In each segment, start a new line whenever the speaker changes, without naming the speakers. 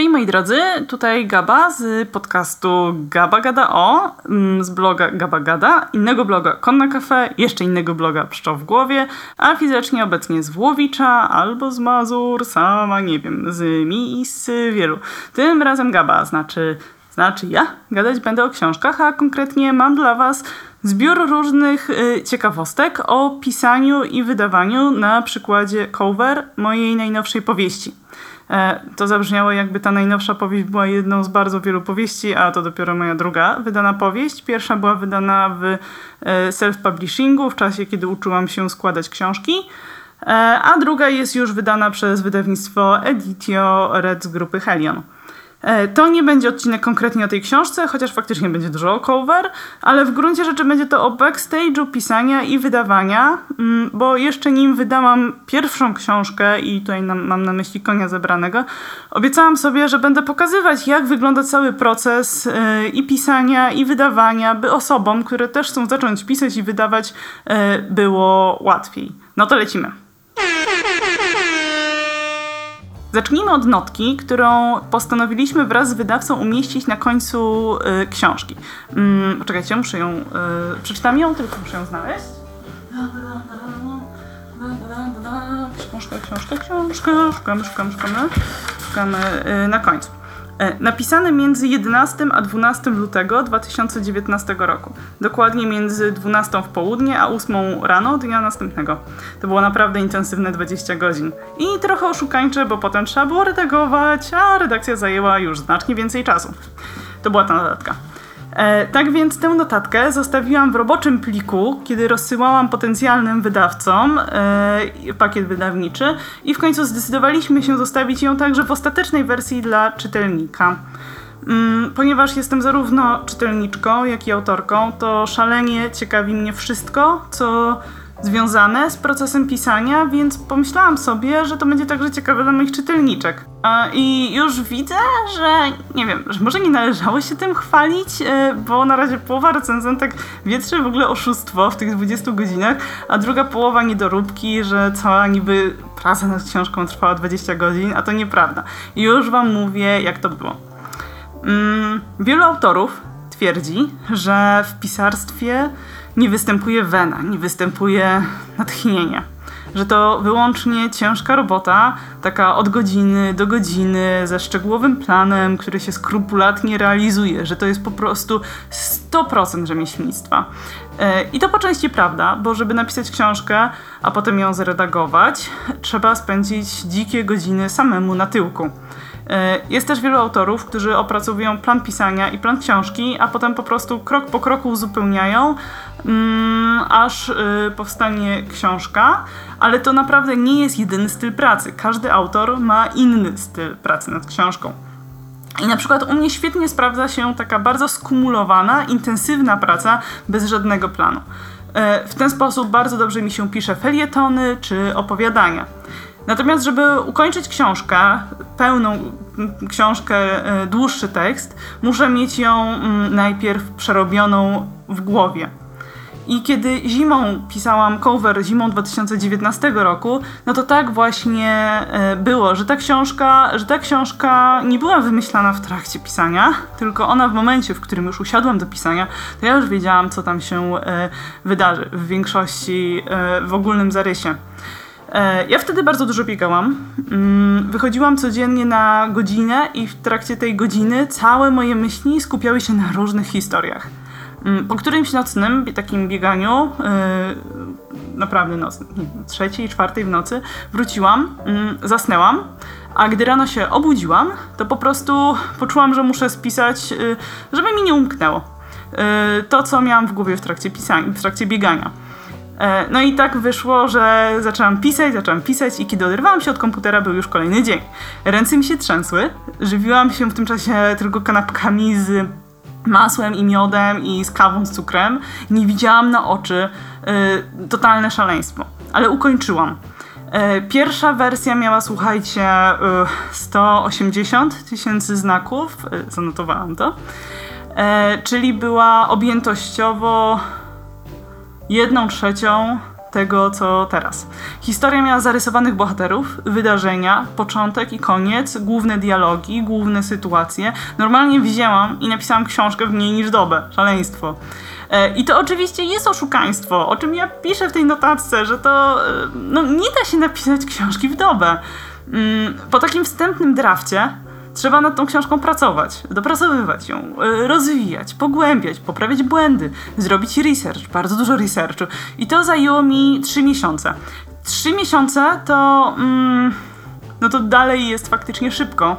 Hej moi drodzy, tutaj Gaba z podcastu Gaba Gada O, mm, z bloga Gaba Gada, innego bloga Konna Cafe, jeszcze innego bloga Pszczoł w głowie, a fizycznie obecnie z Włowicza albo z Mazur, sama nie wiem, z miejsc wielu. Tym razem Gaba, znaczy, znaczy ja gadać będę o książkach, a konkretnie mam dla was zbiór różnych y, ciekawostek o pisaniu i wydawaniu na przykładzie cover mojej najnowszej powieści. E, to zabrzmiało jakby ta najnowsza powieść była jedną z bardzo wielu powieści, a to dopiero moja druga wydana powieść. Pierwsza była wydana w e, self-publishingu w czasie, kiedy uczyłam się składać książki. E, a druga jest już wydana przez wydawnictwo Editio Red z grupy Helion. E, to nie będzie odcinek konkretnie o tej książce, chociaż faktycznie będzie dużo cover, ale w gruncie rzeczy będzie to o backstage'u pisania i wydawania, mm, bo jeszcze nim wydałam pierwszą książkę i tutaj mam na myśli Konia Zebranego, obiecałam sobie, że będę pokazywać jak wygląda cały proces e, i pisania i wydawania, by osobom, które też chcą zacząć pisać i wydawać e, było łatwiej. No to lecimy. Zacznijmy od notki, którą postanowiliśmy wraz z wydawcą umieścić na końcu y, książki. Mm, poczekajcie, muszę ją. Y, przeczytam ją, tylko muszę ją znaleźć. Książka, książka, książka. Szukamy, szukamy, szukamy. Szukamy y, na końcu. E, napisane między 11 a 12 lutego 2019 roku. Dokładnie między 12 w południe a 8 rano dnia następnego. To było naprawdę intensywne 20 godzin. I trochę oszukańcze, bo potem trzeba było redagować, a redakcja zajęła już znacznie więcej czasu. To była ta notatka. E, tak więc tę notatkę zostawiłam w roboczym pliku, kiedy rozsyłałam potencjalnym wydawcom e, pakiet wydawniczy i w końcu zdecydowaliśmy się zostawić ją także w ostatecznej wersji dla czytelnika. Mm, ponieważ jestem zarówno czytelniczką, jak i autorką, to szalenie ciekawi mnie wszystko, co związane z procesem pisania, więc pomyślałam sobie, że to będzie także ciekawe dla moich czytelniczek. I już widzę, że nie wiem, że może nie należało się tym chwalić, e, bo na razie połowa recenzentek wietrzy w ogóle oszustwo w tych 20 godzinach, a druga połowa niedoróbki, że cała niby praca nad książką trwała 20 godzin, a to nieprawda. I już wam mówię, jak to było. Mm, wielu autorów twierdzi, że w pisarstwie nie występuje wena, nie występuje natchnienie. Że to wyłącznie ciężka robota, taka od godziny do godziny, ze szczegółowym planem, który się skrupulatnie realizuje, że to jest po prostu 100% rzemieślnictwa. E, I to po części prawda, bo żeby napisać książkę, a potem ją zredagować, trzeba spędzić dzikie godziny samemu na tyłku. E, jest też wielu autorów, którzy opracowują plan pisania i plan książki, a potem po prostu krok po kroku uzupełniają, mm, aż y, powstanie książka, ale to naprawdę nie jest jedyny styl pracy. Każdy autor ma inny styl pracy nad książką. I na przykład u mnie świetnie sprawdza się taka bardzo skumulowana, intensywna praca bez żadnego planu. E, w ten sposób bardzo dobrze mi się pisze felietony czy opowiadania. Natomiast, żeby ukończyć książkę, pełną książkę, e, dłuższy tekst, muszę mieć ją najpierw przerobioną w głowie. I kiedy zimą pisałam cover zimą 2019 roku, no to tak właśnie e, było, że ta książka, że ta książka nie była wymyślana w trakcie pisania, tylko ona w momencie, w którym już usiadłam do pisania, to ja już wiedziałam, co tam się e, wydarzy w większości, w ogólnym zarysie. E, ja wtedy bardzo dużo biegałam. Mm, wychodziłam codziennie na godzinę i w trakcie tej godziny całe moje myśli skupiały się na różnych historiach. Mm, po którymś nocnym takim bieganiu, e, naprawdę nocnym, trzeciej, czwartej w nocy, wróciłam, mm, zasnęłam, a gdy rano się obudziłam, to po prostu poczułam, że muszę spisać, e, żeby mi nie umknęło to, co miałam w głowie w trakcie pisania, w trakcie biegania. E, no i tak wyszło, że zaczęłam pisać, zaczęłam pisać i kiedy oderwałam się od komputera, był już kolejny dzień. Ręce mi się trzęsły, żywiłam się w tym czasie tylko kanapkami z masłem i miodem i z kawą z cukrem. Nie widziałam na oczy. Yy, totalne szaleństwo. Ale ukończyłam. Yy, pierwsza wersja miała, słuchajcie, yy, 180 tysięcy znaków, zanotowałam to, czyli była objętościowo jedną trzecią tego, co teraz. Historia miała zarysowanych bohaterów, wydarzenia, początek i koniec, główne dialogi, główne sytuacje. Normalnie wzięłam i napisałam książkę w mniej niż dobę. Szaleństwo. E, I to oczywiście jest oszukaństwo, o czym ja piszę w tej notatce, że to e, no, nie da się napisać książki w dobę. Mm, po takim wstępnym drafcie trzeba nad tą książką pracować, dopracowywać ją, e, rozwijać, pogłębiać, poprawiać błędy, zrobić research, bardzo dużo researchu. I to zajęło mi trzy miesiące. Trzy miesiące to. Mm, no to dalej jest faktycznie szybko,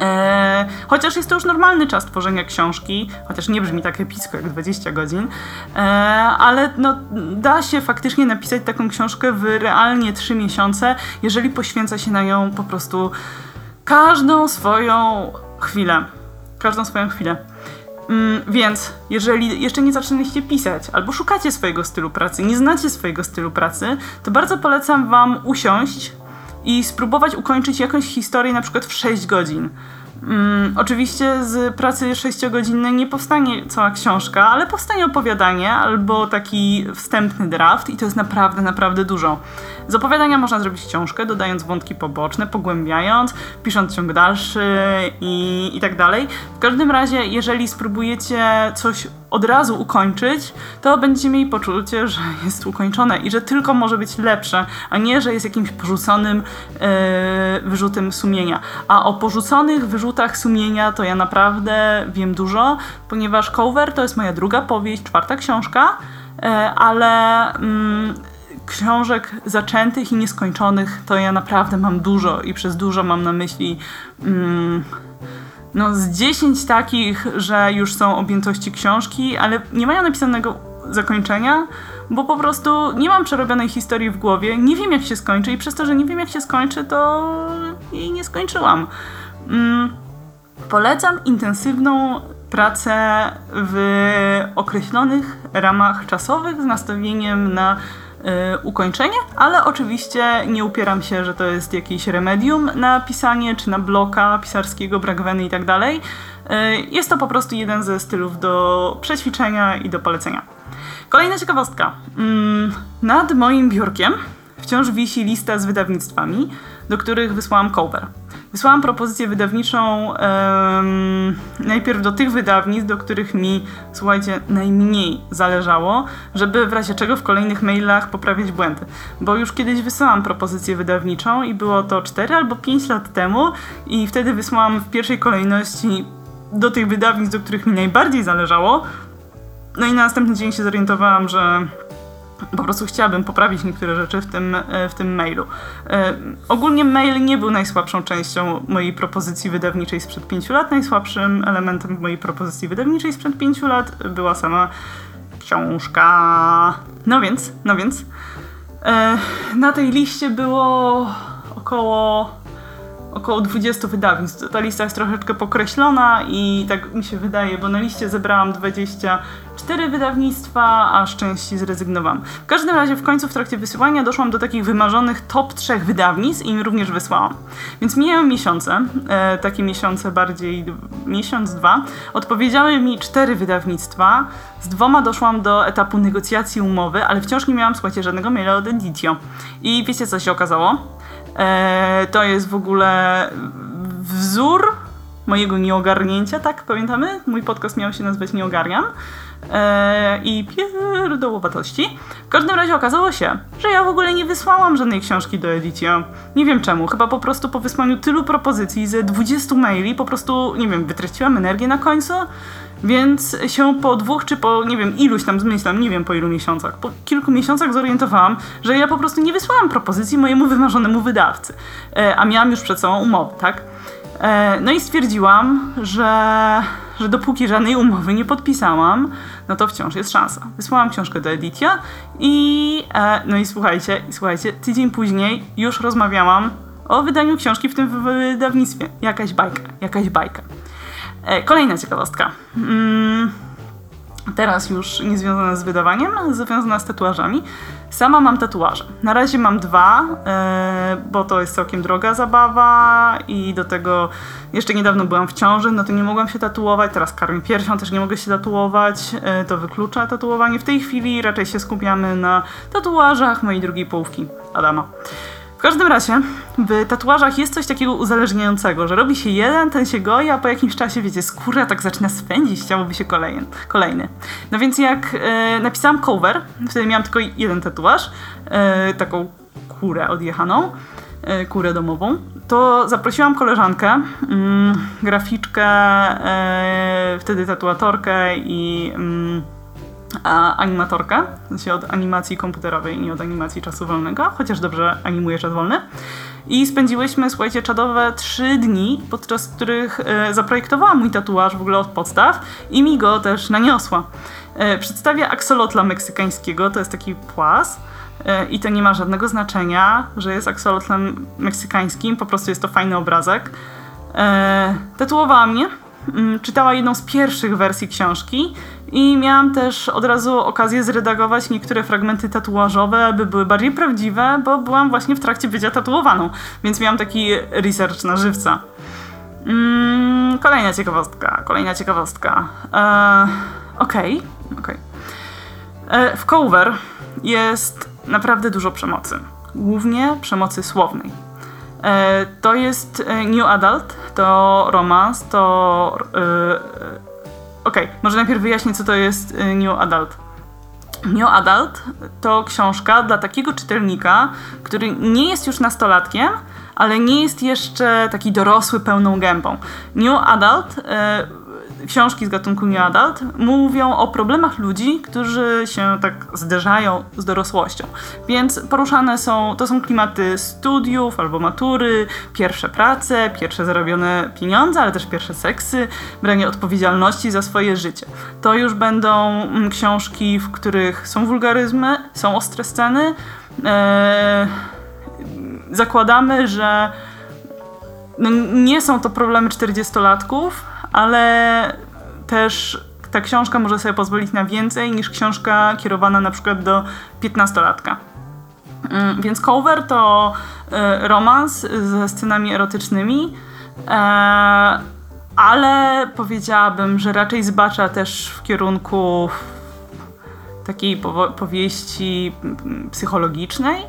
E, chociaż jest to już normalny czas tworzenia książki, chociaż nie brzmi tak epicko jak 20 godzin, e, ale no, da się faktycznie napisać taką książkę w realnie 3 miesiące, jeżeli poświęca się na nią po prostu każdą swoją chwilę. Każdą swoją chwilę. Mm, więc jeżeli jeszcze nie zaczęliście pisać, albo szukacie swojego stylu pracy, nie znacie swojego stylu pracy, to bardzo polecam Wam usiąść i spróbować ukończyć jakąś historię na przykład w 6 godzin. Mm, oczywiście z pracy 6-godzinnej nie powstanie cała książka, ale powstanie opowiadanie albo taki wstępny draft i to jest naprawdę, naprawdę dużo. Z opowiadania można zrobić książkę, dodając wątki poboczne, pogłębiając, pisząc ciąg dalszy i, i tak dalej. W każdym razie, jeżeli spróbujecie coś od razu ukończyć, to będziecie mieli poczucie, że jest ukończone i że tylko może być lepsze, a nie, że jest jakimś porzuconym yy, wyrzutem sumienia. A o porzuconych wyrzutach sumienia to ja naprawdę wiem dużo, ponieważ Cover to jest moja druga powieść, czwarta książka, yy, ale. Yy, książek zaczętych i nieskończonych to ja naprawdę mam dużo i przez dużo mam na myśli mm, no z 10 takich, że już są objętości książki, ale nie mają napisanego zakończenia, bo po prostu nie mam przerobionej historii w głowie, nie wiem jak się skończy i przez to, że nie wiem jak się skończy, to jej nie skończyłam. Mm, polecam intensywną pracę w określonych ramach czasowych z nastawieniem na ukończenie, ale oczywiście nie upieram się, że to jest jakieś remedium na pisanie, czy na bloka pisarskiego, brakweny i tak dalej. Y, jest to po prostu jeden ze stylów do przećwiczenia i do polecenia. Kolejna ciekawostka. Mm, nad moim biurkiem wciąż wisi lista z wydawnictwami, do których wysłałam cover. Wysłałam propozycję wydawniczą um, najpierw do tych wydawnictw, do których mi, słuchajcie, najmniej zależało, żeby w razie czego w kolejnych mailach poprawić błędy. Bo już kiedyś wysłałam propozycję wydawniczą i było to 4 albo 5 lat temu i wtedy wysłałam w pierwszej kolejności do tych wydawnictw, do których mi najbardziej zależało. No i na następny dzień się zorientowałam, że po prostu chciałabym poprawić niektóre rzeczy w tym, e, w tym mailu. E, ogólnie mail nie był najsłabszą częścią mojej propozycji wydawniczej sprzed pięciu lat. Najsłabszym elementem mojej propozycji wydawniczej sprzed pięciu lat była sama książka. No więc, no więc. E, na tej liście było około około 20 wydawnictw. Ta lista jest troszeczkę pokreślona i tak mi się wydaje, bo na liście zebrałam 24 wydawnictwa, a z części zrezygnowałam. W każdym razie w końcu w trakcie wysyłania doszłam do takich wymarzonych top 3 wydawnictw i im również wysłałam. Więc mijały miesiące, e, takie miesiące bardziej miesiąc, dwa. Odpowiedziały mi cztery wydawnictwa, z dwoma doszłam do etapu negocjacji umowy, ale wciąż nie miałam, słuchajcie, żadnego maila od Editio. I wiecie co się okazało? E, to jest w ogóle wzór mojego nieogarnięcia, tak pamiętamy? Mój podcast miał się nazywać Nieogarniam e, i pierdołowatości. W każdym razie okazało się, że ja w ogóle nie wysłałam żadnej książki do Editio. Nie wiem czemu, chyba po prostu po wysłaniu tylu propozycji ze 20 maili po prostu, nie wiem, wytraciłam energię na końcu więc się po dwóch czy po nie wiem iluś tam zmyślam, nie wiem po ilu miesiącach, po kilku miesiącach zorientowałam, że ja po prostu nie wysłałam propozycji mojemu wymarzonemu wydawcy, e, a miałam już przed sobą umowę, tak? E, no i stwierdziłam, że, że dopóki żadnej umowy nie podpisałam, no to wciąż jest szansa. Wysłałam książkę do Editia i e, no i słuchajcie, słuchajcie, tydzień później już rozmawiałam o wydaniu książki w tym wydawnictwie. Jakaś bajka, jakaś bajka. E, kolejna ciekawostka. Mm, Teraz już nie związana z wydawaniem, związana z tatuażami. Sama mam tatuaże. Na razie mam dwa, e, bo to jest całkiem droga zabawa i do tego jeszcze niedawno byłam w ciąży, no to nie mogłam się tatuować. Teraz karmię piersią, też nie mogę się tatuować. E, to wyklucza tatuowanie. W tej chwili raczej się skupiamy na tatuażach mojej drugiej połówki, Adama. Każdym razie w tatuażach jest coś takiego uzależniającego, że robi się jeden, ten się goi, a po jakimś czasie, wiecie, skóra tak zaczyna swędzić, chciałoby się kolejny. kolejny. No więc jak e, napisałam cover, wtedy miałam tylko jeden tatuaż, e, taką kurę odjechaną, e, kurę domową, to zaprosiłam koleżankę, mm, graficzkę, e, wtedy tatuatorkę i... Mm, a, animatorkę, w sensie od animacji komputerowej, nie od animacji czasu wolnego, chociaż dobrze animuję czas wolny. I spędziłyśmy, słuchajcie, czadowe trzy dni, podczas których e, zaprojektowała mój tatuaż w ogóle od podstaw i mi go też naniosła. E, przedstawia aksolotla meksykańskiego, to jest taki płas. E, I to nie ma żadnego znaczenia, że jest aksolotlem meksykańskim, po prostu jest to fajny obrazek. E, tatuowała mnie, czytała jedną z pierwszych wersji książki i miałam też od razu okazję zredagować niektóre fragmenty tatuażowe, aby były bardziej prawdziwe, bo byłam właśnie w trakcie bycia tatuowaną, więc miałam taki research na żywca. Mm, kolejna ciekawostka, kolejna ciekawostka. E, Okej, okay, okej. Okay. E, w cover jest naprawdę dużo przemocy, głównie przemocy słownej. E, to jest e, New Adult, to romans, to e, Okej, okay, może najpierw wyjaśnię, co to jest New Adult. New Adult to książka dla takiego czytelnika, który nie jest już nastolatkiem, ale nie jest jeszcze taki dorosły pełną gębą. New Adult książki z gatunku New Adult mówią o problemach ludzi, którzy się tak zderzają z dorosłością. Więc poruszane są, to są klimaty studiów albo matury, pierwsze prace, pierwsze zarobione pieniądze, ale też pierwsze seksy, branie odpowiedzialności za swoje życie. To już będą mm, książki, w których są wulgaryzmy, są ostre sceny. Eee, zakładamy, że no nie są to problemy 40-latków, ale też ta książka może sobie pozwolić na więcej niż książka kierowana na przykład do 15-latka. Mm, więc cover to e, romans ze scenami erotycznymi, e, ale powiedziałabym, że raczej zbacza też w kierunku takiej powieści psychologicznej,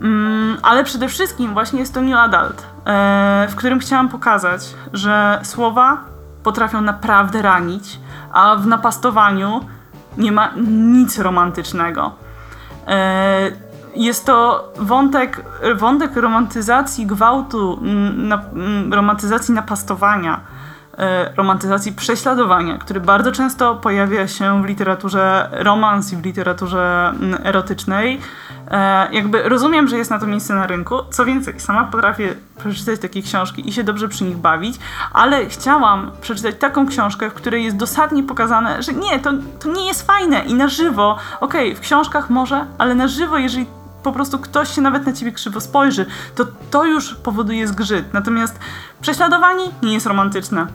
mm, ale przede wszystkim właśnie jest to New Adult, e, w którym chciałam pokazać, że słowa potrafią naprawdę ranić, a w napastowaniu nie ma nic romantycznego. E, jest to wątek, wątek romantyzacji gwałtu, romantyzacji napastowania, e, romantyzacji prześladowania, który bardzo często pojawia się w literaturze romans i w literaturze erotycznej. E, jakby rozumiem, że jest na to miejsce na rynku. Co więcej, sama potrafię przeczytać takie książki i się dobrze przy nich bawić, ale chciałam przeczytać taką książkę, w której jest dosadnie pokazane, że nie, to, to nie jest fajne i na żywo, okej, okay, w książkach może, ale na żywo, jeżeli po prostu ktoś się nawet na ciebie krzywo spojrzy, to to już powoduje zgrzyt. Natomiast prześladowanie nie jest romantyczne.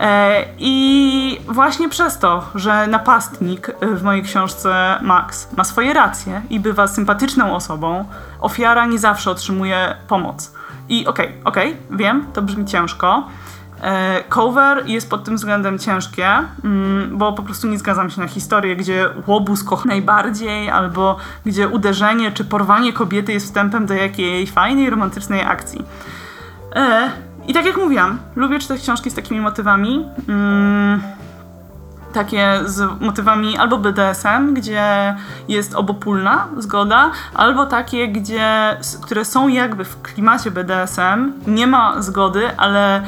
E, I właśnie przez to, że napastnik w mojej książce Max ma swoje racje i bywa sympatyczną osobą, ofiara nie zawsze otrzymuje pomoc. I okej, okay, okej, okay, wiem, to brzmi ciężko. E, cover jest pod tym względem ciężkie, mm, bo po prostu nie zgadzam się na historię, gdzie łobuz kocha najbardziej, albo gdzie uderzenie czy porwanie kobiety jest wstępem do jakiejś fajnej, romantycznej akcji. E, i tak jak mówiłam, lubię czytać książki z takimi motywami. Mm, takie z motywami albo BDSM, gdzie jest obopólna zgoda, albo takie, gdzie, które są jakby w klimacie BDSM, nie ma zgody, ale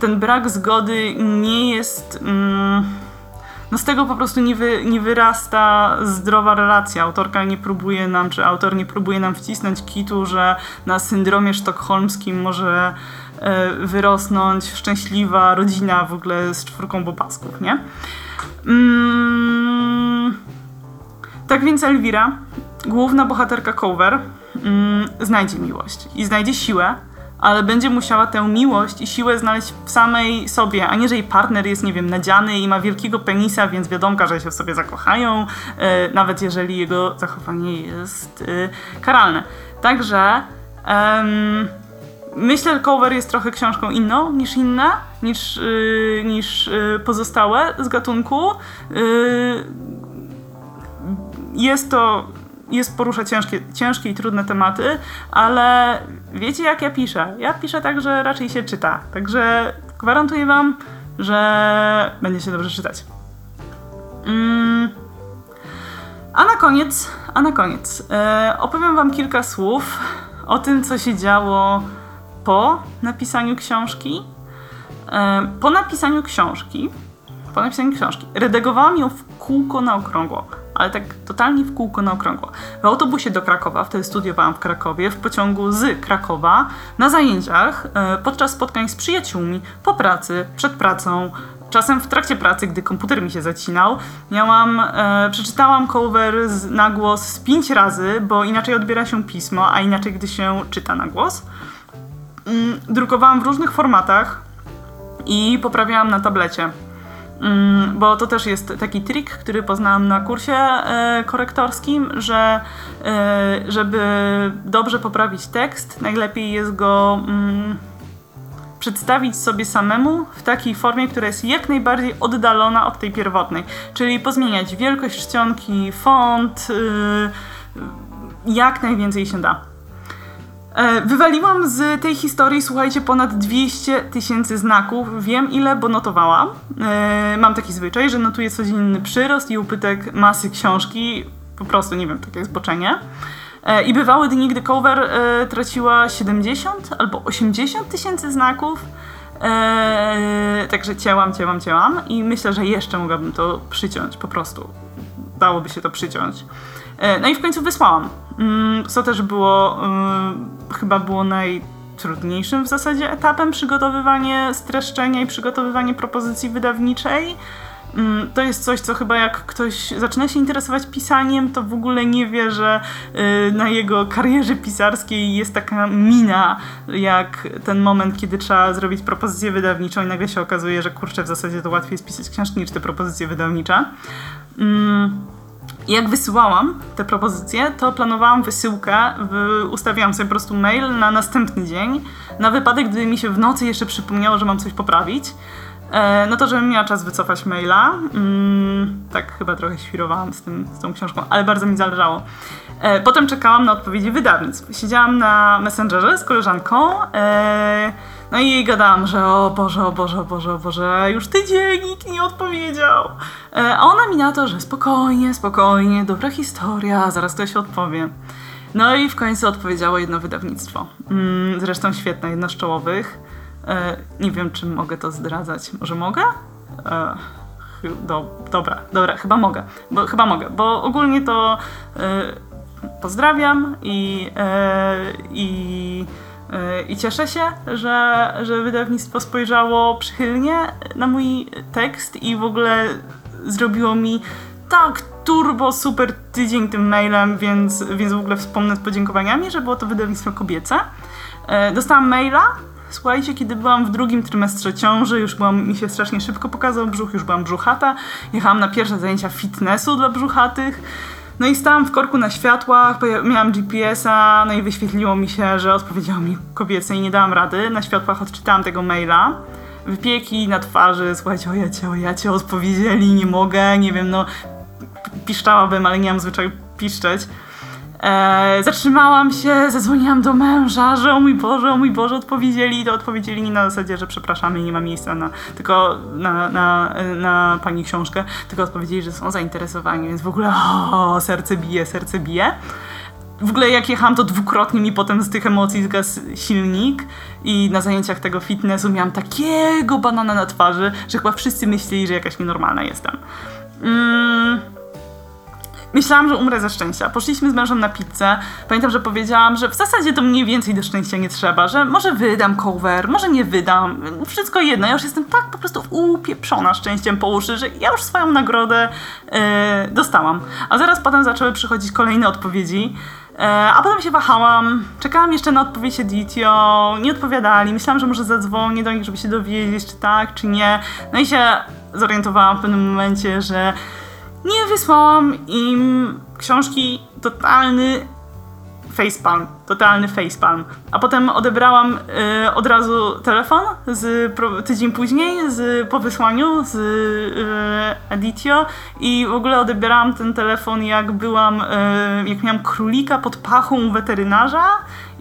ten brak zgody nie jest. Mm, no z tego po prostu nie, wy, nie wyrasta zdrowa relacja. Autorka nie próbuje nam, czy autor nie próbuje nam wcisnąć kitu, że na syndromie sztokholmskim może e, wyrosnąć szczęśliwa rodzina w ogóle z czwórką bopasków, nie? Mm, tak więc Elwira, główna bohaterka cover, mm, znajdzie miłość i znajdzie siłę, ale będzie musiała tę miłość i siłę znaleźć w samej sobie, a nie, że jej partner jest, nie wiem, nadziany i ma wielkiego penisa, więc wiadomo, że się w sobie zakochają, e, nawet jeżeli jego zachowanie jest e, karalne. Także em, myślę, że Cover jest trochę książką inną niż inne, niż, yy, niż yy, pozostałe z gatunku. Yy, jest to, jest porusza ciężkie, ciężkie i trudne tematy, ale wiecie jak ja piszę? Ja piszę tak, że raczej się czyta. Także gwarantuję wam, że będzie się dobrze czytać. Mm. A na koniec, a na koniec e, opowiem wam kilka słów o tym, co się działo po napisaniu książki. E, po napisaniu książki, po napisaniu książki, redagowałam ją w kółko na okrągło, ale tak totalnie w kółko na okrągło. W autobusie do Krakowa, wtedy studiowałam w Krakowie, w pociągu z Krakowa, na zajęciach, e, podczas spotkań z przyjaciółmi, po pracy, przed pracą, Czasem w trakcie pracy, gdy komputer mi się zacinał, miałam, e, przeczytałam cover na głos z pięć razy, bo inaczej odbiera się pismo, a inaczej gdy się czyta na głos. Mm, drukowałam w różnych formatach i poprawiałam na tablecie. Mm, bo to też jest taki trik, który poznałam na kursie e, korektorskim, że e, żeby dobrze poprawić tekst, najlepiej jest go mm, przedstawić sobie samemu w takiej formie, która jest jak najbardziej oddalona od tej pierwotnej. Czyli pozmieniać wielkość czcionki, font, yy, jak najwięcej się da. E, wywaliłam z tej historii, słuchajcie, ponad 200 tysięcy znaków. Wiem ile, bo notowałam. E, mam taki zwyczaj, że notuję codzienny przyrost i upytek masy książki. Po prostu, nie wiem, takie zboczenie. E, I bywały dni, gdy cover traciła 70 albo 80 tysięcy znaków. Także cięłam, cięłam, cięłam i myślę, że jeszcze mogłabym to przyciąć po prostu. Dałoby się to przyciąć. E, no i w końcu wysłałam. Mm, co też było, y, chyba było najtrudniejszym w zasadzie etapem przygotowywanie streszczenia i przygotowywanie propozycji wydawniczej. Mm, to jest coś, co chyba jak ktoś zaczyna się interesować pisaniem, to w ogóle nie wie, że y, na jego karierze pisarskiej jest taka mina, jak ten moment, kiedy trzeba zrobić propozycję wydawniczą i nagle się okazuje, że kurczę, w zasadzie to łatwiej jest pisać książki niż te propozycje wydawnicze. Jak wysyłałam te propozycje, to planowałam wysyłkę, ustawiałam sobie po prostu mail na następny dzień, na wypadek, gdyby mi się w nocy jeszcze przypomniało, że mam coś poprawić. E, no to, żebym miała czas wycofać maila. Mm, tak, chyba trochę świrowałam z, tym, z tą książką, ale bardzo mi zależało. E, potem czekałam na odpowiedzi wydawnictw. Siedziałam na Messengerze z koleżanką. E, no i gadałam, że o Boże, o Boże, o Boże, o Boże, już tydzień nikt nie odpowiedział. A ona mi na to, że spokojnie, spokojnie, dobra historia, zaraz ktoś odpowie. No i w końcu odpowiedziało jedno wydawnictwo. Mm, zresztą świetne, jedno z czołowych. E, nie wiem, czy mogę to zdradzać. Może mogę? E, do, dobra, dobra, chyba mogę. Bo, chyba mogę, bo ogólnie to e, pozdrawiam i, i, i cieszę się, że, że wydawnictwo spojrzało przychylnie na mój tekst i w ogóle zrobiło mi tak turbo super tydzień tym mailem, więc, więc w ogóle wspomnę z podziękowaniami, że było to wydawnictwo kobiece. Dostałam maila Słuchajcie, kiedy byłam w drugim trymestrze ciąży, już byłam, mi się strasznie szybko pokazał brzuch, już byłam brzuchata. Jechałam na pierwsze zajęcia fitnessu dla brzuchatych. No i stałam w korku na światłach, miałam GPS-a, no i wyświetliło mi się, że odpowiedziało mi kobiece i nie dałam rady. Na światłach odczytałam tego maila. Wypieki na twarzy, słuchajcie, o ja cię, o ja cię, odpowiedzieli, nie mogę, nie wiem, no piszczałabym, ale nie mam zwyczaju piszczeć. E, zatrzymałam się, zadzwoniłam do męża, że o mój Boże, o mój Boże, odpowiedzieli. To odpowiedzieli nie na zasadzie, że przepraszamy, nie ma miejsca na, tylko na, na, na pani książkę, tylko odpowiedzieli, że są zainteresowani, więc w ogóle o, serce bije, serce bije. W ogóle jak jechałam, to dwukrotnie mi potem z tych emocji zgasł silnik i na zajęciach tego fitnessu miałam takiego banana na twarzy, że chyba wszyscy myśleli, że jakaś nienormalna jestem. Mm. Myślałam, że umrę ze szczęścia. Poszliśmy z mężem na pizzę. Pamiętam, że powiedziałam, że w zasadzie to mniej więcej do szczęścia nie trzeba, że może wydam cover, może nie wydam. Wszystko jedno. Ja już jestem tak po prostu upieprzona szczęściem po uszy, że ja już swoją nagrodę yy, dostałam. A zaraz potem zaczęły przychodzić kolejne odpowiedzi. E, a potem się wahałam, czekałam jeszcze na odpowiedź Editio, nie odpowiadali, myślałam, że może zadzwonię do nich, żeby się dowiedzieć, czy tak, czy nie. No i się zorientowałam w pewnym momencie, że nie wysłałam im książki totalny facepalm, totalny facepalm. A potem odebrałam y, od razu telefon z, pro, tydzień później z, po wysłaniu z y, Editio i w ogóle odebierałam ten telefon jak byłam, y, jak miałam królika pod pachą weterynarza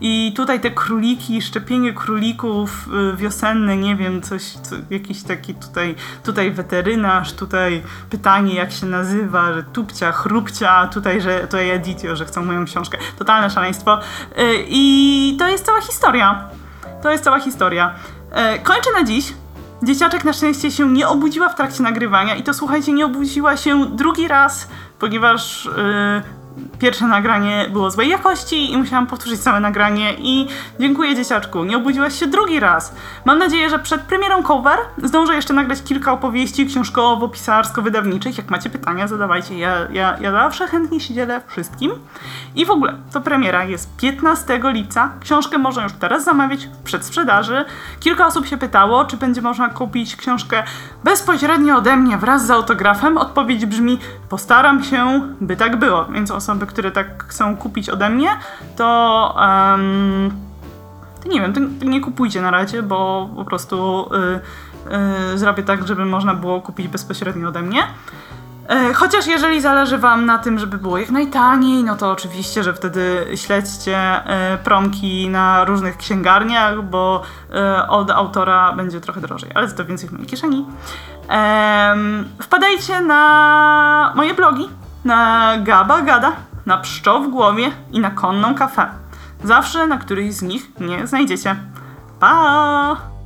i tutaj te króliki, szczepienie królików y, wiosenne, nie wiem, coś, co, jakiś taki tutaj, tutaj weterynarz, tutaj pytanie jak się nazywa, że tupcia, chrupcia, tutaj, że tutaj Editio, że chcą moją książkę. Totalne szaleństwo. Y, I to jest cała historia. To jest cała historia. Y, Kończę na dziś. Dzieciaczek na szczęście się nie obudziła w trakcie nagrywania i to słuchajcie, nie obudziła się drugi raz, ponieważ pierwsze nagranie było złej jakości i musiałam powtórzyć całe nagranie i dziękuję dzieciaczku, nie obudziłaś się drugi raz. Mam nadzieję, że przed premierą cover zdążę jeszcze nagrać kilka opowieści książkowo-pisarsko-wydawniczych. Jak macie pytania, zadawajcie. Ja, ja, ja zawsze chętnie się dzielę wszystkim. I w ogóle, to premiera jest 15 lipca. Książkę można już teraz zamawiać w przedsprzedaży. Kilka osób się pytało, czy będzie można kupić książkę bezpośrednio ode mnie wraz z autografem. Odpowiedź brzmi, postaram się, by tak było. Więc które tak chcą kupić ode mnie, to... em, to nie wiem, to, nie kupujcie na razie, bo po prostu y, y, zrobię tak, żeby można było kupić bezpośrednio ode mnie. E, Chociaż jeżeli zależy Wam na tym, żeby było jak najtaniej, no to oczywiście, że wtedy śledźcie e, promki na różnych księgarniach, bo e, od autora będzie trochę drożej, ale to więcej w mojej kieszeni. Wpadajcie na moje blogi, na Gaba Gada, na Pszczoł w głowie i na Konną Kafe. Zawsze na któryś z nich mnie znajdziecie. Pa!